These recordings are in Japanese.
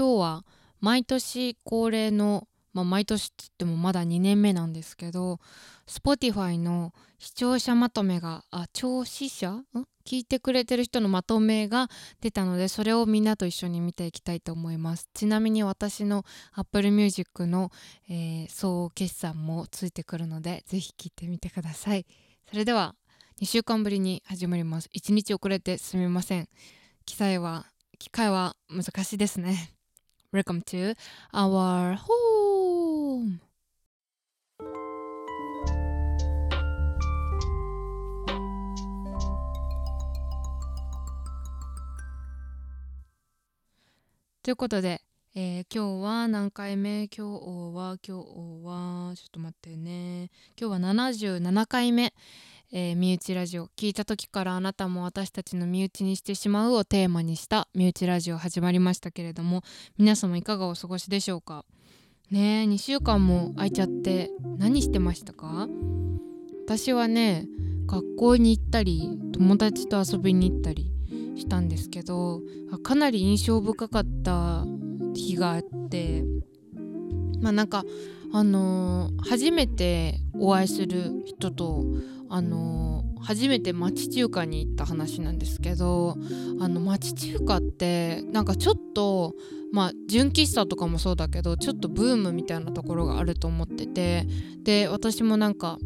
今日は毎年恒例の、まあ、毎年って言ってもまだ2年目なんですけど Spotify の視聴者まとめがあ聴視者？ん？聞いてくれてる人のまとめが出たのでそれをみんなと一緒に見ていきたいと思います。ちなみに私の Apple Music の、えー、総決算もついてくるのでぜひ聞いてみてください。それでは2週間ぶりに始まります。1日遅れてすみません。記載は機会は難しいですね。Welcome to our home! ということで、えー、今日は何回目？今日は今日はちょっと待ってね今日は77回目えー、身内ラジオ聞いた時からあなたも私たちの身内にしてしまうをテーマにした身内ラジオ始まりましたけれども皆様いかがお過ごしでしょうか？ねえ2週間も空いちゃって何してましたか？私はね学校に行ったり友達と遊びに行ったりしたんですけどかなり印象深かった日があってまあなんかあのー、初めてお会いする人とあの初めて町中華に行った話なんですけどあの町中華ってなんかちょっとまあ純喫茶とかもそうだけどちょっとブームみたいなところがあると思っててで私もなんか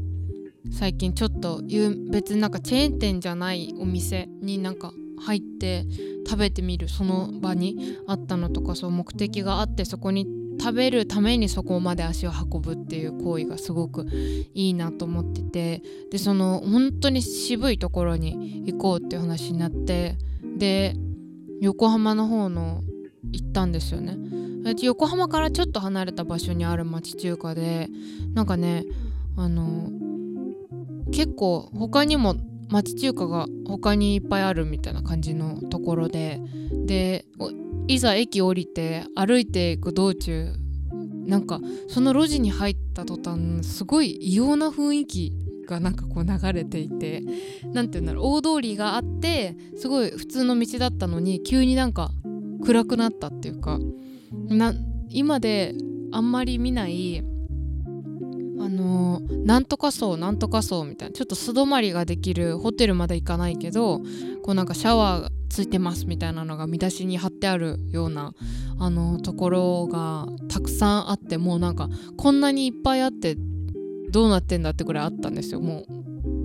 最近ちょっと別になんかチェーン店じゃないお店になんか入って食べてみるその場にあったのとかそう目的があってそこに食べるためにそこまで足を運ぶっていう行為がすごくいいなと思っててでその本当に渋いところに行こうっていう話になってで横浜の方の行ったんですよね。横浜からちょっと離れた場所にある町中華でなんかねあの結構他にも町中華が他にいっぱいあるみたいな感じのところででいざ駅降りて歩いていく道中なんかその路地に入った途端すごい異様な雰囲気がなんかこう流れていて何て言うんだろう大通りがあってすごい普通の道だったのに急になんか暗くなったっていうかな今であんまり見ないあのー、なんとかそうなんとかそうみたいなちょっと素泊まりができるホテルまで行かないけどこうなんかシャワーついてますみたいなのが見出しに貼ってあるようなあのところがたくさんあってもうなんかこんなにいっぱいあってどうなってんだってくらいあったんですよ。もう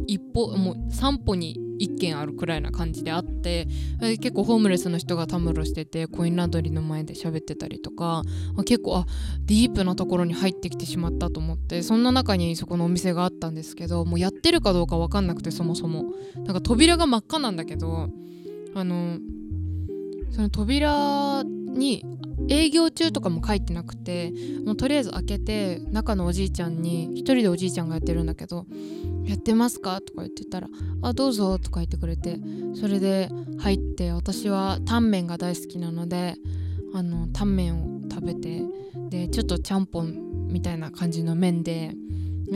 一歩もう3歩に1軒あるくらいな感じであって結構ホームレスの人がたむろしててコインランドリーの前で喋ってたりとか結構あディープなところに入ってきてしまったと思ってそんな中にそこのお店があったんですけどもうやってるかどうか分かんなくてそもそも。なんか扉が真っ赤なんだけどあのその扉に営業中とかも書いてなくてもうとりあえず開けて中のおじいちゃんに一人でおじいちゃんがやってるんだけど「やってますか?」とか言ってたら「あどうぞ」とか言ってくれてそれで入って私はタンメンが大好きなのであのタンメンを食べてでちょっとちゃんぽんみたいな感じの麺で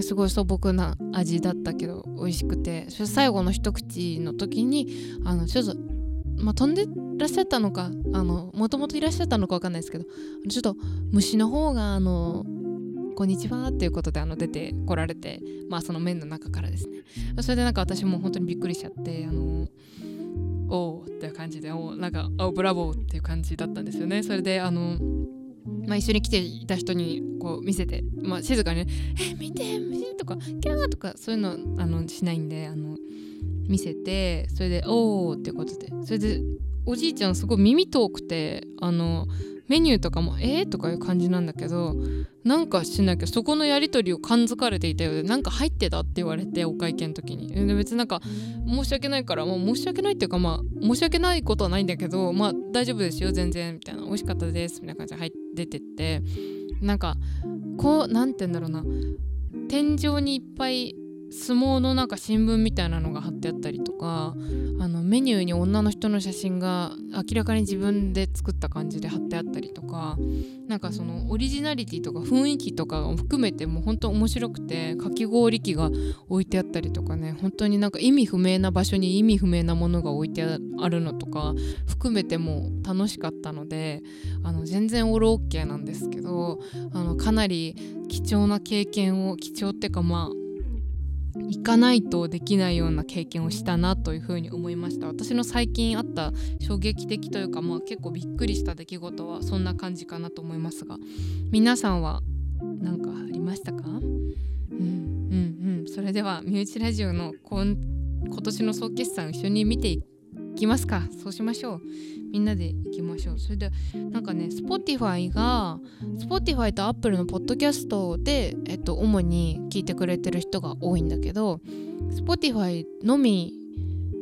すごい素朴な味だったけど美味しくてそれ最後の一口の時にあのちょっとまあ、飛んでらっしゃったのかもともといらっしゃったのか分かんないですけどちょっと虫の方があのこんにちはっていうことであの出てこられてまあその面の中からですね。それでなんか私も本当にびっくりしちゃってあのおおっていう感じでおなんかおブラボーっていう感じだったんですよね。それであのまあ、一緒に来ていた人にこう見せて、まあ、静かにね「え見て虫」とか「キャー」とかそういうのあのしないんであの見せてそれで「おお」ってことで。それでおじいちゃんすごい耳遠くてあのメニューとかも「えー?」とかいう感じなんだけどなんかしなきゃそこのやり取りを感づかれていたようでなんか入ってたって言われてお会計の時に。で別になんか申し訳ないからもう申し訳ないっていうかまあ申し訳ないことはないんだけどまあ大丈夫ですよ全然みたいな。美味しかったですみたいな感じで入っててって。なんかこうなんて言うんだろうな。天井にいっぱい相撲のなんか新聞みたいなのが貼ってあったりとかあのメニューに女の人の写真が明らかに自分で作った感じで貼ってあったりとかなんかそのオリジナリティとか雰囲気とかを含めてもう本当面白くてかき氷機が置いてあったりとかね本当になんか意味不明な場所に意味不明なものが置いてあるのとか含めても楽しかったのであの全然オールオッケーなんですけどあのかなり貴重な経験を貴重っていうかまあ行かないとできないような経験をしたなというふうに思いました。私の最近あった衝撃的というかまあ結構びっくりした出来事はそんな感じかなと思いますが。皆さんは何かありましたか？うんうんうん。それでは身内ラジオの今年の総決算一緒に見ていきますか。そうしましょう。みんなで行きましょう。それでなんかね Spotify が Spotify と Apple のポッドキャストで、えっと、主に聞いてくれてる人が多いんだけど Spotify のみ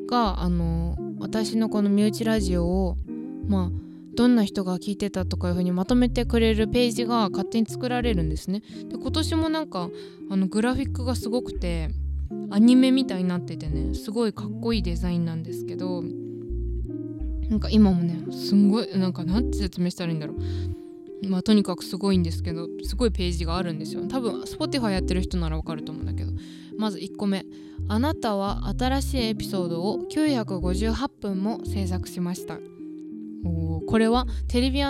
があの私のこの身内ラジオをまあどんな人が聞いてたとかいう風にまとめてくれるページが勝手に作られるんですね。で今年もなんかあのグラフィックがすごくてアニメみたいになっててねすごいかっこいいデザインなんですけどなんか今もねすんごいなんかなんて説明したらいいんだろう。まあとにかくすごいんですけどすごいページがあるんですよ多分 Spotify やってる人ならわかると思うんだけど。まず1個目。あなたは新しいエピソードを958分も制作しました。これはテレビ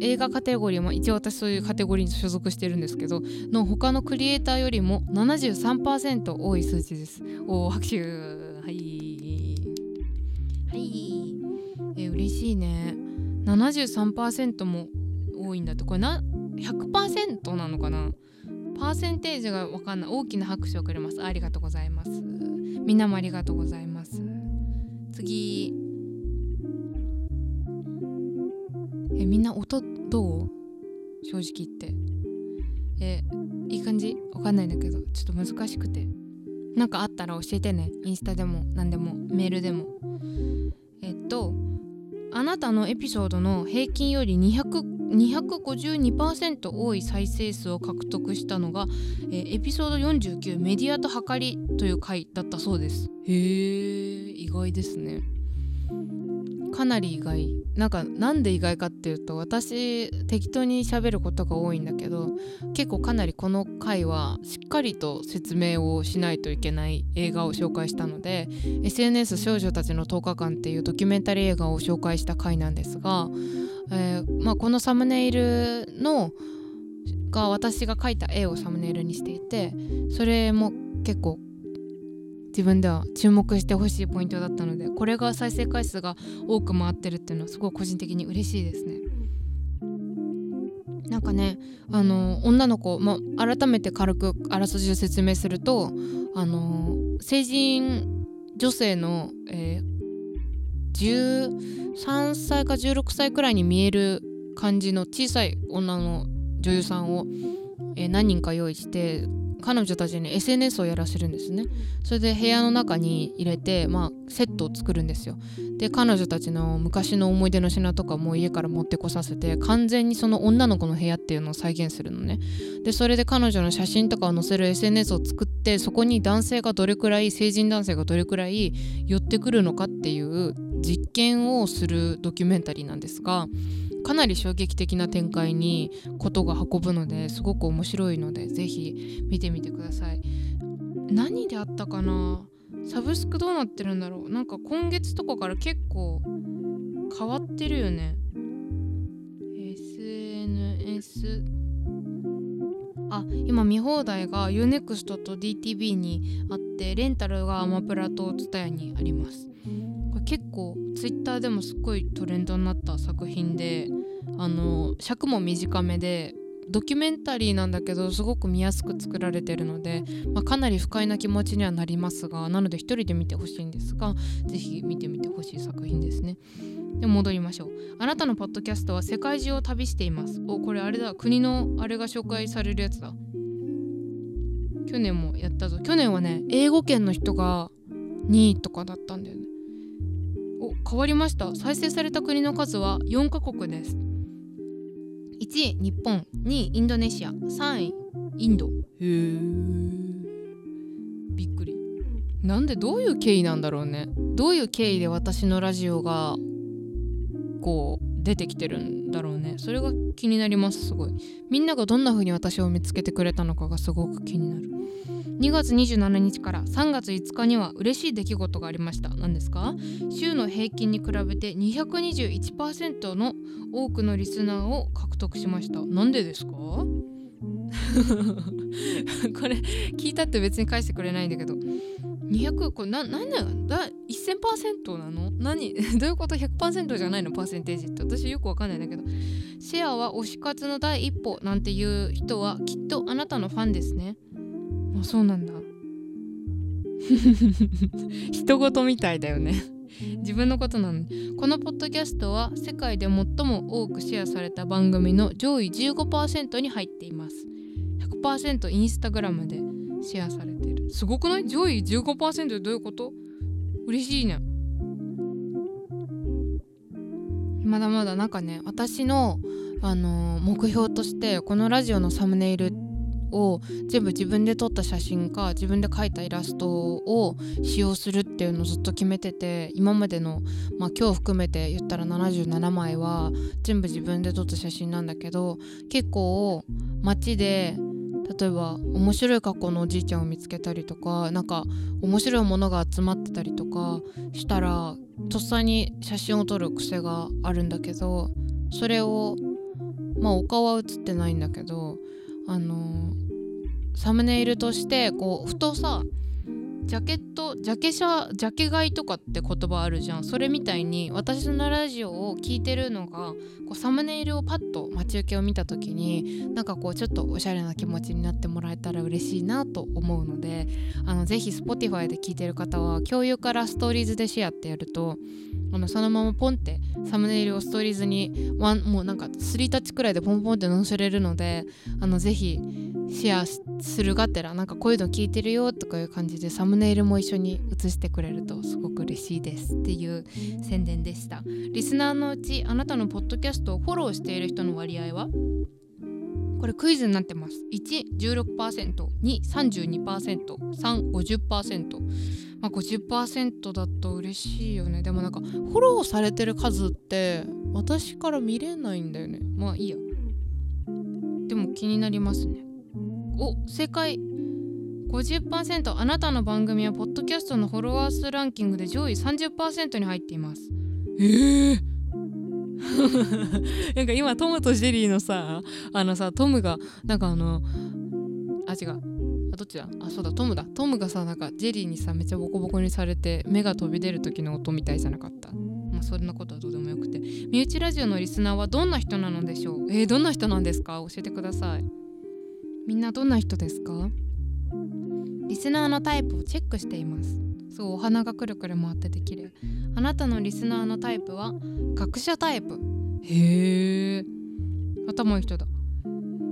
映画カテゴリーも一応私そういうカテゴリーに所属してるんですけどの他のクリエイターよりも73%多い数値です。おお拍手。はい。はい。え嬉しいね。73%も多いんだって。これな100%なのかな？パーセンテージが分かんない。大きな拍手をくれます。ありがとうございます。みんなもありがとうございます。次えみんな音どう？正直言って。えいい感じ？わかんないんだけどちょっと難しくて。なんかあったら教えてね。インスタでも何でもメールでも。えっとあなたのエピソードの平均より252%多い再生数を獲得したのが、えー、エピソード49メディアと計りという回だったそうです。へえ意外ですね。かなり意外。なんかなんで意外かっていうと私適当に喋ることが多いんだけど結構かなりこの回はしっかりと説明をしないといけない映画を紹介したので SNS 少女たちの10日間っていうドキュメンタリー映画を紹介した回なんですが、えー、まあ、このサムネイルのが私が描いた絵をサムネイルにしていてそれも結構自分では注目してほしいポイントだったのでこれが再生回数が多く回ってるっていうのはすごい個人的に嬉しいですね。なんかねあの女の子、ま改めて軽くあらすじを説明するとあの成人女性の、えー、13歳か16歳くらいに見える感じの小さい女の女優さんを、えー、何人か用意して彼女たちに SNS をやらせるんですね。それで部屋の中に入れて、まあ、セットを作るんですよ。で彼女たちの昔の思い出の品とかも家から持ってこさせて完全にその女の子の部屋っていうのを再現するのね。でそれで彼女の写真とかを載せる SNS を作ってそこに男性がどれくらい成人男性がどれくらい寄ってくるのかっていう実験をするドキュメンタリーなんですがかなり衝撃的な展開にことが運ぶのですごく面白いのでぜひ見てみてください。何であったかな？サブスクどうなってるんだろう？なんか今月とかから結構変わってるよね。SNS あ今見放題が UNEXT と DTV にあってレンタルがアマプラと TSUTAYA にあります。これ結構ツイッターでもすっごいトレンドになった作品であの尺も短めでドキュメンタリーなんだけどすごく見やすく作られてるので、まあ、かなり不快な気持ちにはなりますがなので一人で見てほしいんですが是非見てみてほしい作品ですね。で戻りましょう。あなたのポッドキャストは世界中を旅しています。おこれあれだ。国のあれが紹介されるやつだ。去年もやったぞ。去年はね英語圏の人が2位とかだったんだよね。お変わりました。再生された国の数は4カ国です。1位日本。2位インドネシア。3位インド。へえびっくり。なんでどういう経緯なんだろうね。どういう経緯で私のラジオがこう出てきてるんだろうね。それが気になりますすごい。みんながどんな風に私を見つけてくれたのかがすごく気になる。2月27日から3月5日には嬉しい出来事がありました。何ですか？週の平均に比べて221%の多くのリスナーを獲得しました。なんでですか？これ聞いたって別に返してくれないんだけど。200これな何だだ1000%なの？何？どういうこと ?100% じゃないの？パーセンテージって。私よくわかんないんだけど。シェアは推し活の第一歩なんていう人はきっとあなたのファンですね。あそうなんだ。人事みたいだよね。自分のことなのに。このポッドキャストは世界で最も多くシェアされた番組の上位15%に入っています。100%インスタグラムでシェアされてる。すごくない？上位15%どういうこと？嬉しいね。まだまだなんかね私の、あのー、目標としてこのラジオのサムネイルを全部自分で撮った写真か自分で描いたイラストを使用するっていうのをずっと決めてて今までの、まあ、今日含めて言ったら77枚は全部自分で撮った写真なんだけど結構街で例えば面白い格好のおじいちゃんを見つけたりとかなんか面白いものが集まってたりとかしたらとっさに写真を撮る癖があるんだけどそれをまあお顔は写ってないんだけどあのサムネイルとしてこうふとさジャケットジャケシャジャケ買いとかって言葉あるじゃん。それみたいに私のラジオを聴いてるのがこうサムネイルをパッと待ち受けを見た時になんかこうちょっとおしゃれな気持ちになってもらえたら嬉しいなと思うのであのぜひ Spotify で聴いてる方は共有からストーリーズでシェアってやるとあのそのままポンってサムネイルをストーリーズにワンもうなんか3タッチくらいでポンポンって載せれるのであのぜひシェアするがてらなんかこういうの聞いてるよとかいう感じでサムネネイルも一緒に写してくれるとすごく嬉しいですっていう宣伝でした。リスナーのうちあなたのポッドキャストをフォローしている人の割合は？これクイズになってます。116% 232%350% まあ50%だと嬉しいよね。でもなんかフォローされてる数って私から見れないんだよね。まあいいや。でも気になりますね。お正解。50%あなたの番組はポッドキャストのフォロワー数ランキングで上位30%に入っています。えー、なんか今トムとジェリーのさあのさトムがなんかあのあ違う。あどっちだ？あそうだトムだ。トムがさなんかジェリーにさめっちゃボコボコにされて目が飛び出る時の音みたいじゃなかった？まあそんなことはどうでもよくて。身内ラジオのリスナーはどんな人なのでしょう？えー、どんな人なんですか？教えてください。みんなどんな人ですか？リスナーのタイプをチェックしています。そうお花がくるくる回ってて綺麗。あなたのリスナーのタイプは学者タイプ。へえ頭いい人だ。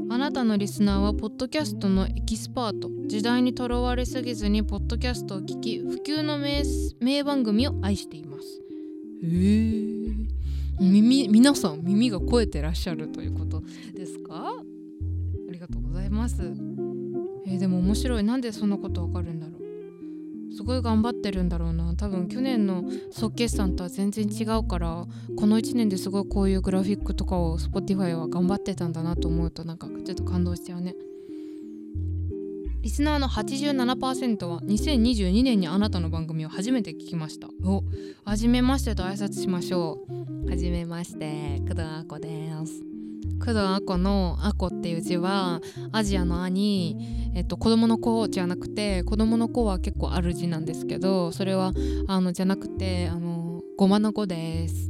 あなたのリスナーはポッドキャストのエキスパート。時代にとらわれすぎずにポッドキャストを聞き普及の名名番組を愛しています。へえ耳皆さん耳が肥えてらっしゃるということですか？ありがとうございます、えー、でも面白い。なんでそんなことわかるんだろう。すごい頑張ってるんだろうな。多分去年の即決算とは全然違うからこの1年ですごいこういうグラフィックとかを Spotify は頑張ってたんだなと思うとなんかちょっと感動しちゃうね。リスナーの87%は2022年にあなたの番組を初めて聞きました。おはじめましてと挨拶しましょう。はじめまして工藤あこです。工藤あこの「あこ」っていう字はアジアの「あ」に、えっと、子供の子じゃなくて子供の子は結構ある字なんですけどそれはあのじゃなくてあのごまの子ですっ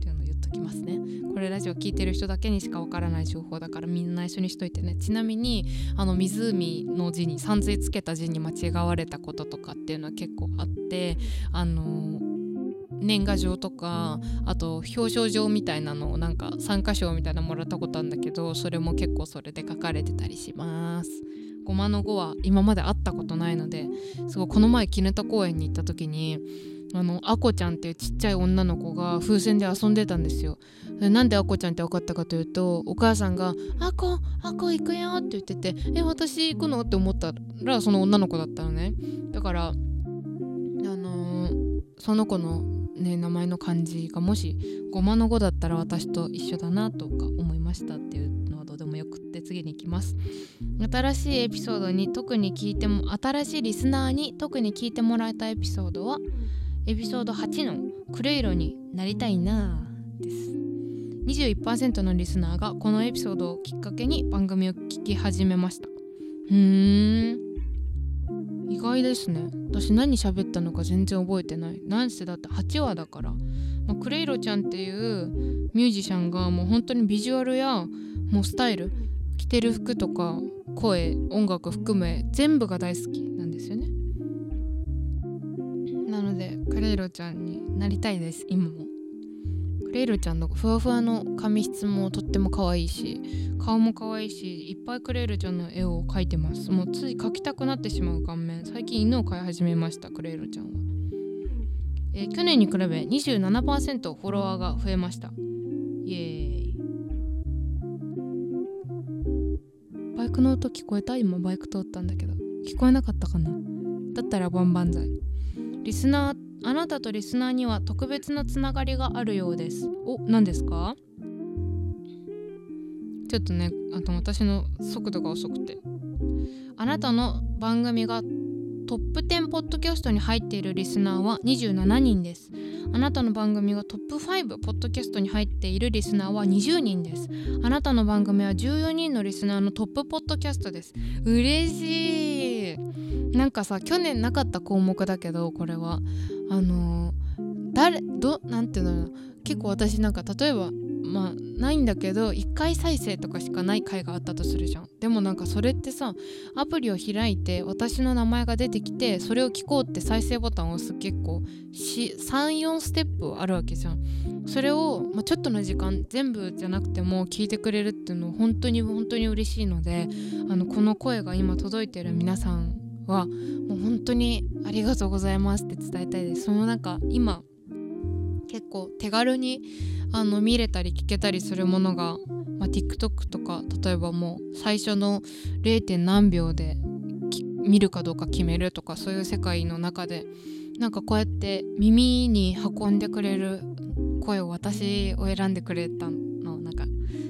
ていうのを言っときますね。これラジオ聞いてる人だけにしかわからない情報だからみんな内緒にしといてね。ちなみにあの湖の字にさんずいつけた字に間違われたこととかっていうのは結構あってあの年賀状とかあと表彰状みたいなのをなんか参加賞みたいなのもらったことあるんだけどそれも結構それで書かれてたりします。ごまの5は今まで会ったことないのですごいこの前絹田公園に行った時にあのあこちゃんっていうちっちゃい女の子が風船で遊んでたんですよなんであこちゃんって分かったかというとお母さんが「あこあこ行くよ」って言ってて「え私行くの?」って思ったらその女の子だったのねだからあのー、その子のね名前の漢字がもしごまの語だったら私と一緒だなとか思いましたっていうのはどうでもよくって次に行きます。新しいエピソードに特に聞いても新しいリスナーに特に聞いてもらえたエピソードは「エピソード8の「クレイロになりたいな」です。21%のリスナーがこのエピソードをきっかけに番組を聞き始めました。うーん。意外ですね。私何喋ったのか全然覚えてない。なんせだって8話だから、まあ、クレイロちゃんっていうミュージシャンがもう本当にビジュアルやもうスタイル着てる服とか声音楽含め全部が大好きなんですよね。なのでクレイロちゃんになりたいです今も。レイロちゃんのふわふわの髪質もとっても可愛いし顔も可愛いしいっぱいクレイロちゃんの絵を描いてます。もうつい描きたくなってしまう顔面。最近犬を飼い始めましたクレイロちゃんは、えー、去年に比べ27%フォロワーが増えました。イエーイ。バイクの音聞こえた？今バイク通ったんだけど。聞こえなかったかな？だったらバンバンザイリスナーあなたとリスナーには特別なつながりがあるようです。お何ですか？ちょっとねあと私の速度が遅くて。あなたの番組がトップ10ポッドキャストに入っているリスナーは27人です。あなたの番組がトップ5ポッドキャストに入っているリスナーは20人です。あなたの番組は14人のリスナーのトップポッドキャストです。嬉しい。なんかさ去年なかった項目だけどこれは。あの、誰どなんていうの結構私なんか例えばまあないんだけど1回再生とかしかない回があったとするじゃん。でもなんかそれってさアプリを開いて私の名前が出てきてそれを聞こうって再生ボタンを押す結構34ステップあるわけじゃん。それを、まあ、ちょっとの時間全部じゃなくても聞いてくれるっていうの本当に本当に嬉しいのであのこの声が今届いてる皆さんはもう本当にありがとうございますって伝えたいですそのなんか今結構手軽にあの見れたり聞けたりするものが、まあ、TikTok とか例えばもう最初の 0. 何秒で見るかどうか決めるとかそういう世界の中でなんかこうやって耳に運んでくれる声を私を選んでくれたのなんか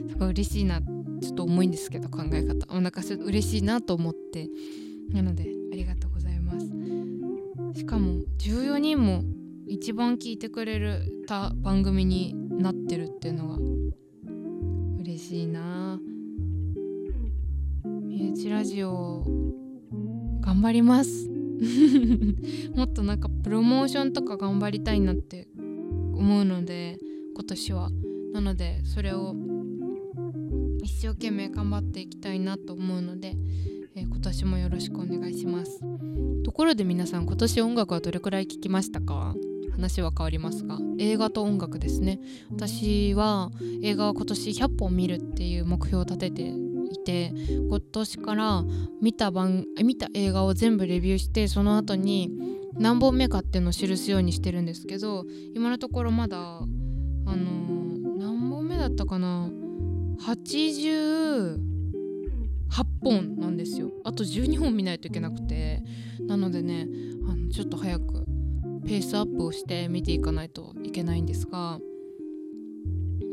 すごい嬉しいなちょっと重いんですけど考え方なんか嬉しいなと思ってなのでありがとうございます。しかも14人も一番聞いてくれるた番組になってるっていうのが嬉しいな。身内ラジオ頑張ります。もっとなんかプロモーションとか頑張りたいなって思うので今年は。なのでそれを一生懸命頑張っていきたいなと思うのでえー、今年もよろしくお願いします。ところで皆さん今年音楽はどれくらい聴きましたか？話は変わりますが。映画と音楽ですね。私は映画は今年100本見るっていう目標を立てていて今年から見た番見た映画を全部レビューしてその後に何本目かっていうのを記すようにしてるんですけど今のところまだあのー、何本目だったかな？80 8本なんですよ。あと12本見ないといけなくて。なのでねあのちょっと早くペースアップをして見ていかないといけないんですが。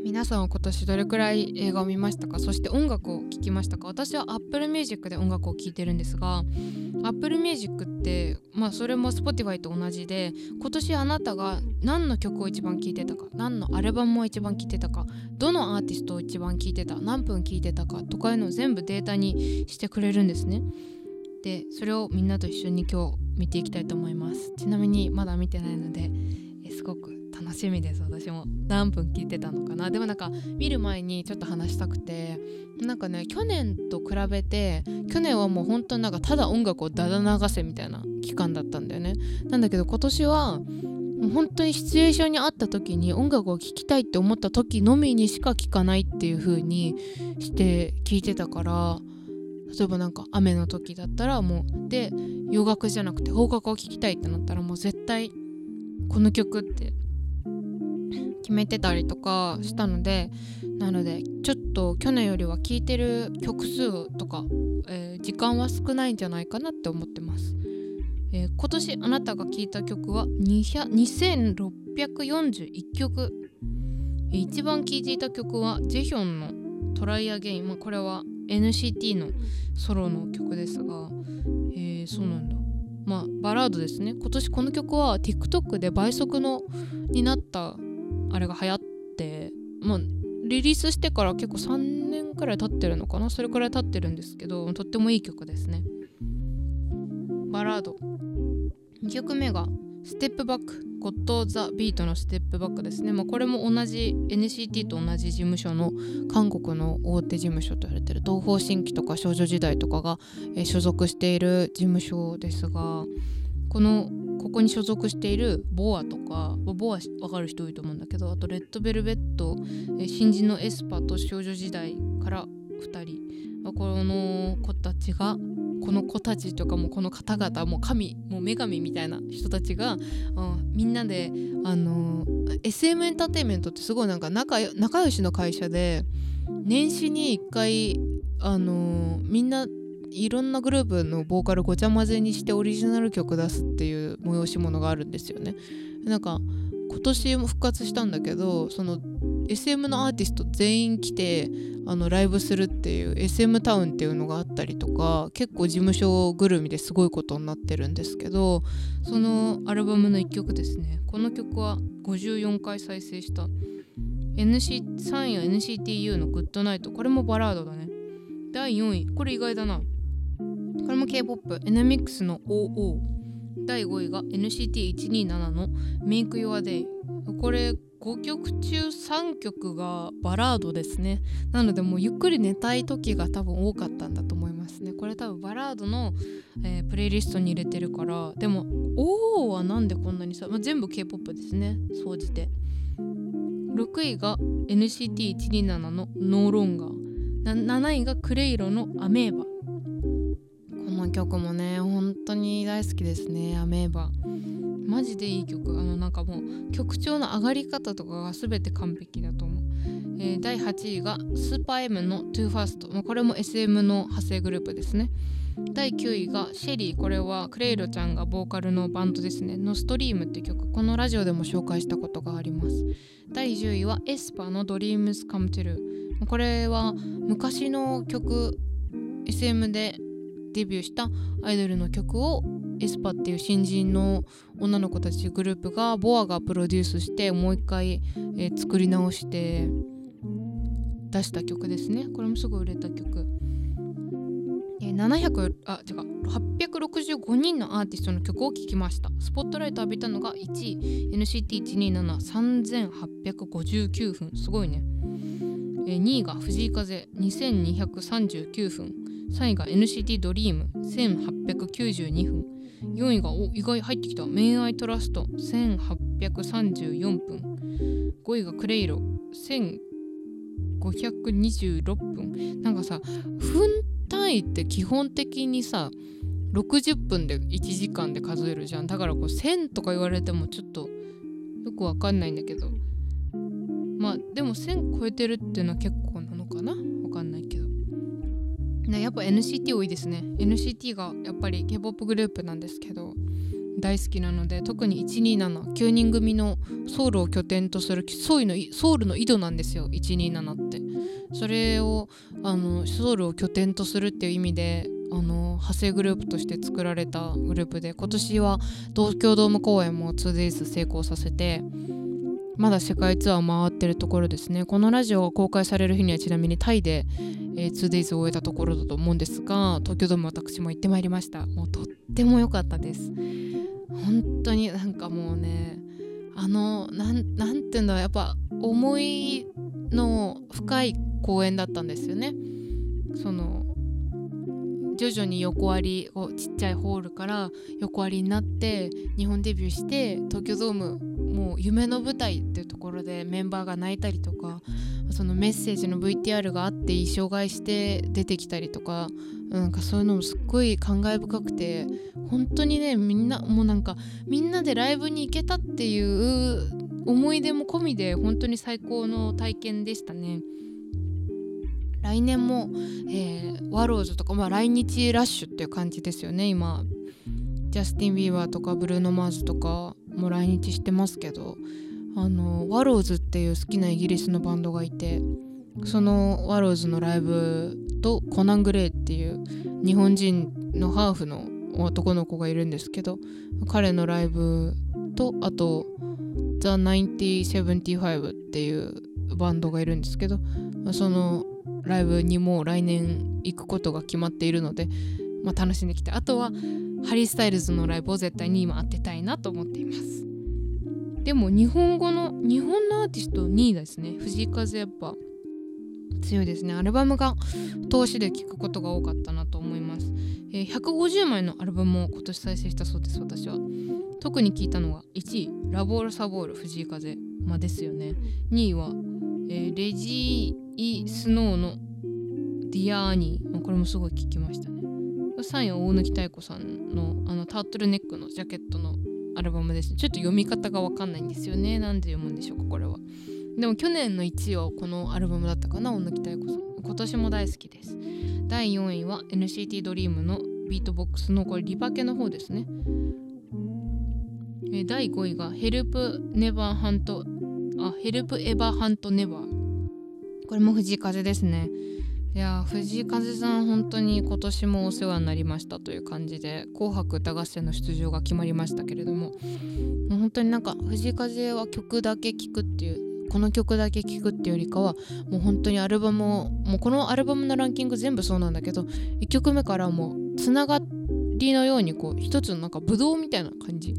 皆さんは今年どれくらい映画を見ましたか？そして音楽を聴きましたか？私は Apple Music で音楽を聴いてるんですが Apple Music ってまあそれも Spotify と同じで今年あなたが何の曲を一番聴いてたか？何のアルバムを一番聴いてたか？どのアーティストを一番聴いてた？何分聴いてたか？とかいうのを全部データにしてくれるんですね。でそれをみんなと一緒に今日見ていきたいと思います。ちなみにまだ見てないのですごく楽しみです私も。何分聞いてたのかな。でもなんか見る前にちょっと話したくて。なんかね去年と比べて去年はもう本当になんかただ音楽をだだ流せみたいな期間だったんだよね。なんだけど今年は本当にシチュエーションにあった時に音楽を聴きたいって思った時のみにしか聴かないっていう風にして聴いてたから例えばなんか雨の時だったらもうで洋楽じゃなくて邦楽を聴きたいってなったらもう絶対この曲って決めてたりとかしたのでなのでちょっと去年よりは聴いてる曲数とか、えー、時間は少ないんじゃないかなって思ってます、えー、今年あなたが聴いた曲は2641曲一番聴いていた曲はジェヒョンの「トライアゲイン」まあ、これは NCT のソロの曲ですが。えー、そうなんだ。まあバラードですね。今年この曲は TikTok で倍速のになったあれが流行ってまあリリースしてから結構3年くらい経ってるのかな？それくらい経ってるんですけどとってもいい曲ですね。バラード。2曲目がStep Back GOT the beat の Step Back ですね、まあ、これも同じ NCT と同じ事務所の韓国の大手事務所と言われてる東方神起とか少女時代とかが、えー、所属している事務所ですがこのここに所属しているボアとかボア分かる人多いと思うんだけどあとレッドベルベット、新人のエスパと少女時代から2人。この子たちがこの子たちとかもこの方々も神もう女神みたいな人たちが、うん、みんなであの SM エンターテインメントってすごいなんか仲仲良しの会社で年始に1回あのみんないろんなグループのボーカルごちゃ混ぜにしてオリジナル曲出すっていう催し物があるんですよね。なんか今年も復活したんだけどその SM のアーティスト全員来てあのライブするっていう SM タウンっていうのがあったりとか結構事務所ぐるみですごいことになってるんですけどそのアルバムの1曲ですね。この曲は54回再生した。NC3 位は NCTU の「グッドナイト」これもバラードだね。第4位。これ意外だな。これも K-POP NMIX の OO 第5位が NCT127 の。Make Your Day これ5曲中3曲がバラードですね。なのでもうゆっくり寝たい時が多分多かったんだと思いますね。これ多分バラードの、えー、プレイリストに入れてるから。でも「おお」はなんでこんなにさ、まあ、全部 K-POP ですね。総じて。6位が NCT127 の「ノーロンガー」7位がクレイロの「アメーバ」の曲もね本当に大好きですね「アメーバ」マジでいい曲。あのなんかもう曲調の上がり方とかが全て完璧だと思う、えー、第8位がスーパー M の TOFIRST これも SM の派生グループですね。第9位がシェリー。これはクレイロちゃんがボーカルのバンドですね。のストリームって曲。このラジオでも紹介したことがあります。第10位はエスパーの Dreams Come True これは昔の曲 SM でデビューしたアイドルの曲をエスパっていう新人の女の子たちグループがボアがプロデュースしてもう一回、えー、作り直して出した曲ですね。これもすぐ売れた曲、えー、700あ違う。865人のアーティストの曲を聴きました。スポットライト浴びたのが1位。NCT1273859 分。すごいね、えー、2位が藤井風。2239分。3位が NCT ドリーム1892分。4位がお意外入ってきた。恋愛トラスト1834分。5位がクレイロ1526分。なんかさ分単位って基本的にさ60分で1時間で数えるじゃん。だからこう1000とか言われてもちょっとよくわかんないんだけど。まあでも1000超えてるっていうのは結構なのかな？わかんないけど。ね、やっぱ NCT 多いですね。NCT がやっぱり K-POP グループなんですけど大好きなので特に1279人組のソウルを拠点とするソウルのソウルの井戸なんですよ127って。それをあのソウルを拠点とするっていう意味であの派生グループとして作られたグループで今年は東京ドーム公演も 2days 成功させてまだ世界ツアー回ってるところですね。このラジオが公開される日にはちなみにタイで、えー、2days を終えたところだと思うんですが東京ドーム私も行ってまいりました。もうとっても良かったです。本当になんかもうねあのなんなんていうんだやっぱ思いの深い公演だったんですよね。その徐々に横割りをちっちゃいホールから横割りになって日本デビューして東京ドームもう夢の舞台っていうところでメンバーが泣いたりとかそのメッセージの VTR があって衣装替えして出てきたりとかなんかそういうのもすっごい感慨深くて本当にねみんなもうなんかみんなでライブに行けたってっていう思い出も込みで本当に最高の体験でしたね。来年も、えー、ワローズとか、まあ、来日ラッシュっていう感じですよね今。ジャスティン・ビーバーとかブルーノ・マーズとかも来日してますけどあのワローズっていう好きなイギリスのバンドがいてそのワローズのライブとコナン・グレイっていう日本人のハーフの男の子がいるんですけど彼のライブとあと The 9075っていうバンドがいるんですけどそのライブにも来年行くことが決まっているので、まあ、楽しんできてあとはハリー・スタイルズのライブを絶対に今当てたいなと思っています。でも日本語の日本のアーティスト2位ですね藤井風やっぱ強いですね。アルバムが通しで聴くことが多かったなと思います、えー、150枚のアルバムを今年再生したそうです私は。特に聴いたのが1位ラボールサボール藤井風まあですよね。2位は、えー、レジー・スノーのディアーニーこれもすごい聴きましたね。3位は大貫妙子さんのあのタートルネックのジャケットのアルバムです、ちょっと読み方がわかんないんですよね。なんで読むんでしょうかこれは。でも去年の1位はこのアルバムだったかな大貫妙子さん。今年も大好きです。第4位は NCT ドリームの Beatbox のこれリパケの方ですね。第5位が Help Never Hurt あ Help Ever Hurt Never これも藤井風ですね。いや藤井風さん本当に今年もお世話になりましたという感じで「紅白歌合戦」の出場が決まりましたけれどももう本当になんか藤井風は曲だけ聴くっていうこの曲だけ聴くっていうよりかはもう本当にアルバムをもうこのアルバムのランキング全部そうなんだけど1曲目からもうつながりのようにこう一つのなんかブドウみたいな感じ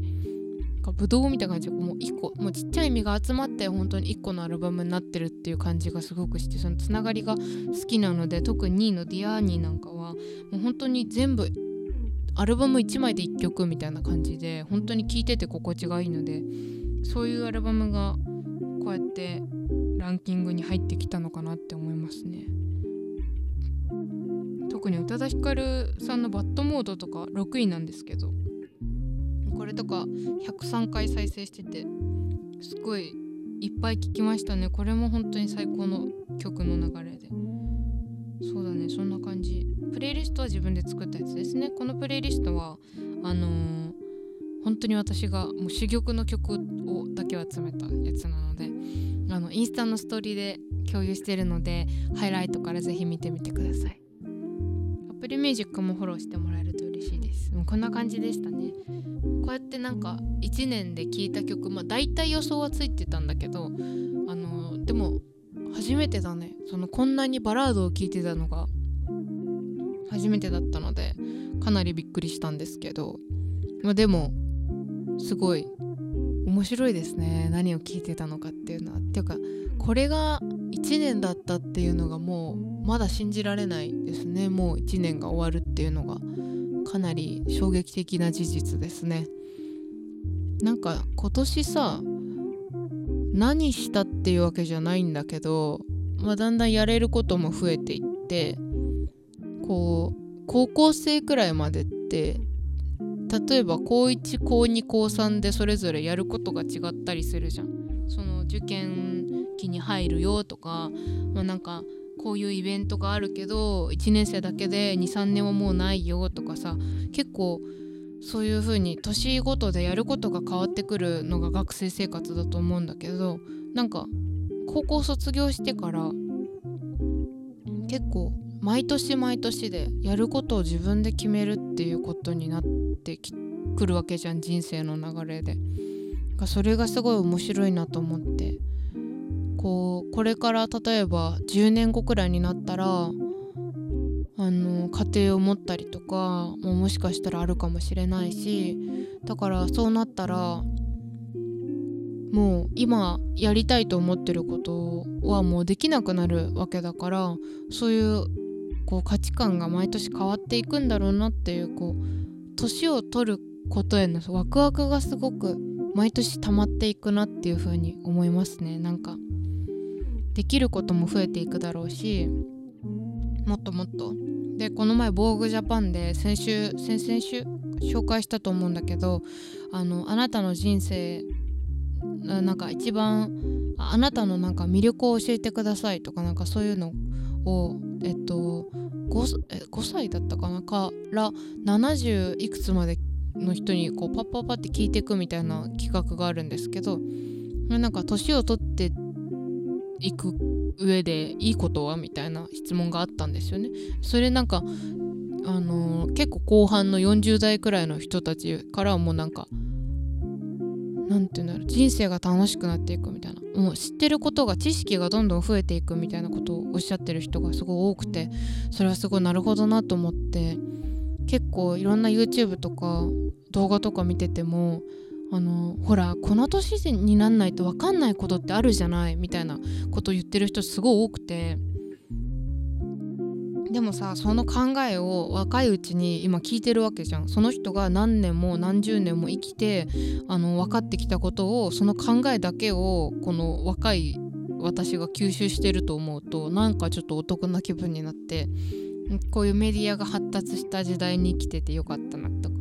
ブドウみたいな感じでもう1個もうちっちゃい実が集まって本当に1個のアルバムになってるっていう感じがすごくしてそのつながりが好きなので特に2位の「ディアーニーなんかはもう本当に全部アルバム1枚で1曲みたいな感じで本当に聴いてて心地がいいのでそういうアルバムがこうやってランキングに入ってきたのかなって思いますね。特に宇多田ヒカルさんの「バッドモード」とか6位なんですけどこれとか103回再生しててすごいいっぱい聴きましたね。これも本当に最高の曲の流れで。そうだね。そんな感じ。プレイリストは自分で作ったやつですね。このプレイリストはあのー、本当に私がもう珠玉の曲をだけ集めたやつなのであのインスタのストーリーで共有してるのでハイライトからぜひ見てみてください。Apple Music もフォローしてもらえると嬉しいです。もうこんな感じでしたね。こうやってなんか1年で聴いた曲まあ大体予想はついてたんだけどあのでも初めてだね。そのこんなにバラードを聴いてたのが初めてだったのでかなりびっくりしたんですけど、まあ、でもすごい面白いですね。何を聞いてたのかっていうのは。っていうかこれが1年だったっていうのがもうまだ信じられないですね。もう1年が終わるっていうのが。かなり衝撃的な事実ですねなんか今年さ何したっていうわけじゃないんだけど、まあ、だんだんやれることも増えていってこう高校生くらいまでって例えば高1高2高3でそれぞれやることが違ったりするじゃん。その受験期に入るよとか、まあ、なんかこういうイベントがあるけど1年生だけで23年はもうないよとかさ結構そういう風に年ごとでやることが変わってくるのが学生生活だと思うんだけどなんか高校卒業してから結構毎年毎年でやることを自分で決めるっていうことになってくるわけじゃん人生の流れで。それがすごい面白いなと思ってこうこれから例えば10年後くらいになったらあの家庭を持ったりとかももしかしたらあるかもしれないしだからそうなったらもう今やりたいと思ってることはもうできなくなるわけだからそういうこう価値観が毎年変わっていくんだろうなっていうこう年を取ることへのワクワクがすごく毎年溜まっていくなっていう風に思いますね。なんかできることも増えていくだろうしもっともっと。でこの前「防具ジャパンで先週先々週？紹介したと思うんだけどあのあなたの人生なんか一番あなたのなんか魅力を教えてくださいとかなんかそういうのをえっと 5, え5歳だったかな？から70いくつまでの人にこうパッパッパって聞いていくみたいな企画があるんですけどなんか年を取っていく上でいいことはみたいな質問があったんですよね。それなんかあのー、結構後半の40代くらいの人たちからはもうなんか何て言うんだろう人生が楽しくなっていくみたいなもう知ってることが知識がどんどん増えていくみたいなことをおっしゃってる人がすごい多くてそれはすごいなるほどなと思って結構いろんな YouTube とか動画とか見ててもあのほらこの年になんないと分かんないことってあるじゃないみたいなこと言ってる人すごい多くて。でもさその考えを若いうちに今聞いてるわけじゃん。その人が何年も何十年も生きてあの分かってきたことをその考えだけをこの若い私が吸収してると思うとなんかちょっとお得な気分になってこういうメディアが発達した時代に生きててよかったなとか。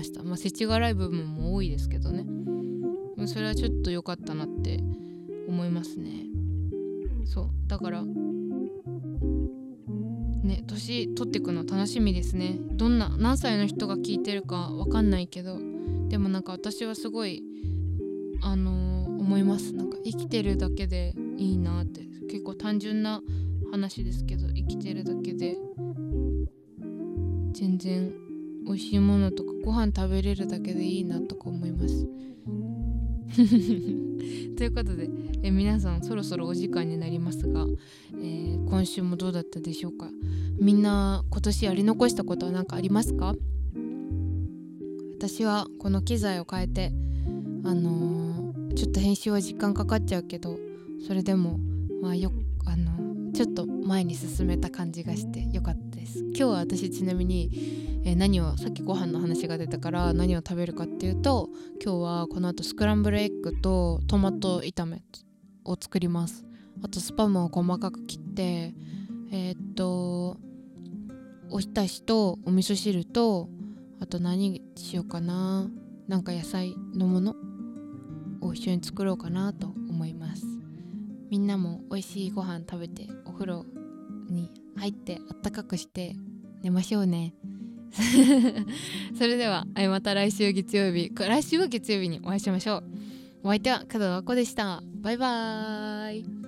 ました。まあ世知辛い部分も多いですけどね。それはちょっと良かったなって思いますね。そう。だからね年取ってくの楽しみですね。どんな何歳の人が聞いてるか分かんないけどでもなんか私はすごいあのー、思います。なんか生きてるだけでいいなって。結構単純な話ですけど生きてるだけで全然美味しいものとかご飯食べれるだけでいいなとか思います。ということでえ皆さんそろそろお時間になりますが、えー、今週もどうだったでしょうか？みんな今年やり残したことは何かありますか？私はこの機材を変えてあのー、ちょっと編集は時間かかっちゃうけどそれでもまあよあのー、ちょっと前に進めた感じがしてよかったです。今日は私ちなみにえー、何をさっきご飯の話が出たから何を食べるかっていうと今日はこの後スクランブルエッグとトマト炒めを作ります。あとスパムを細かく切ってえー、っとおひたしとお味噌汁とあと何しようかななんか野菜のものを一緒に作ろうかなと思います。みんなも美味しいご飯食べてお風呂に入ってあったかくして寝ましょうね。それではまた来週月曜日来週は月曜日にお会いしましょう。お相手は工藤和子でした。バイバーイ。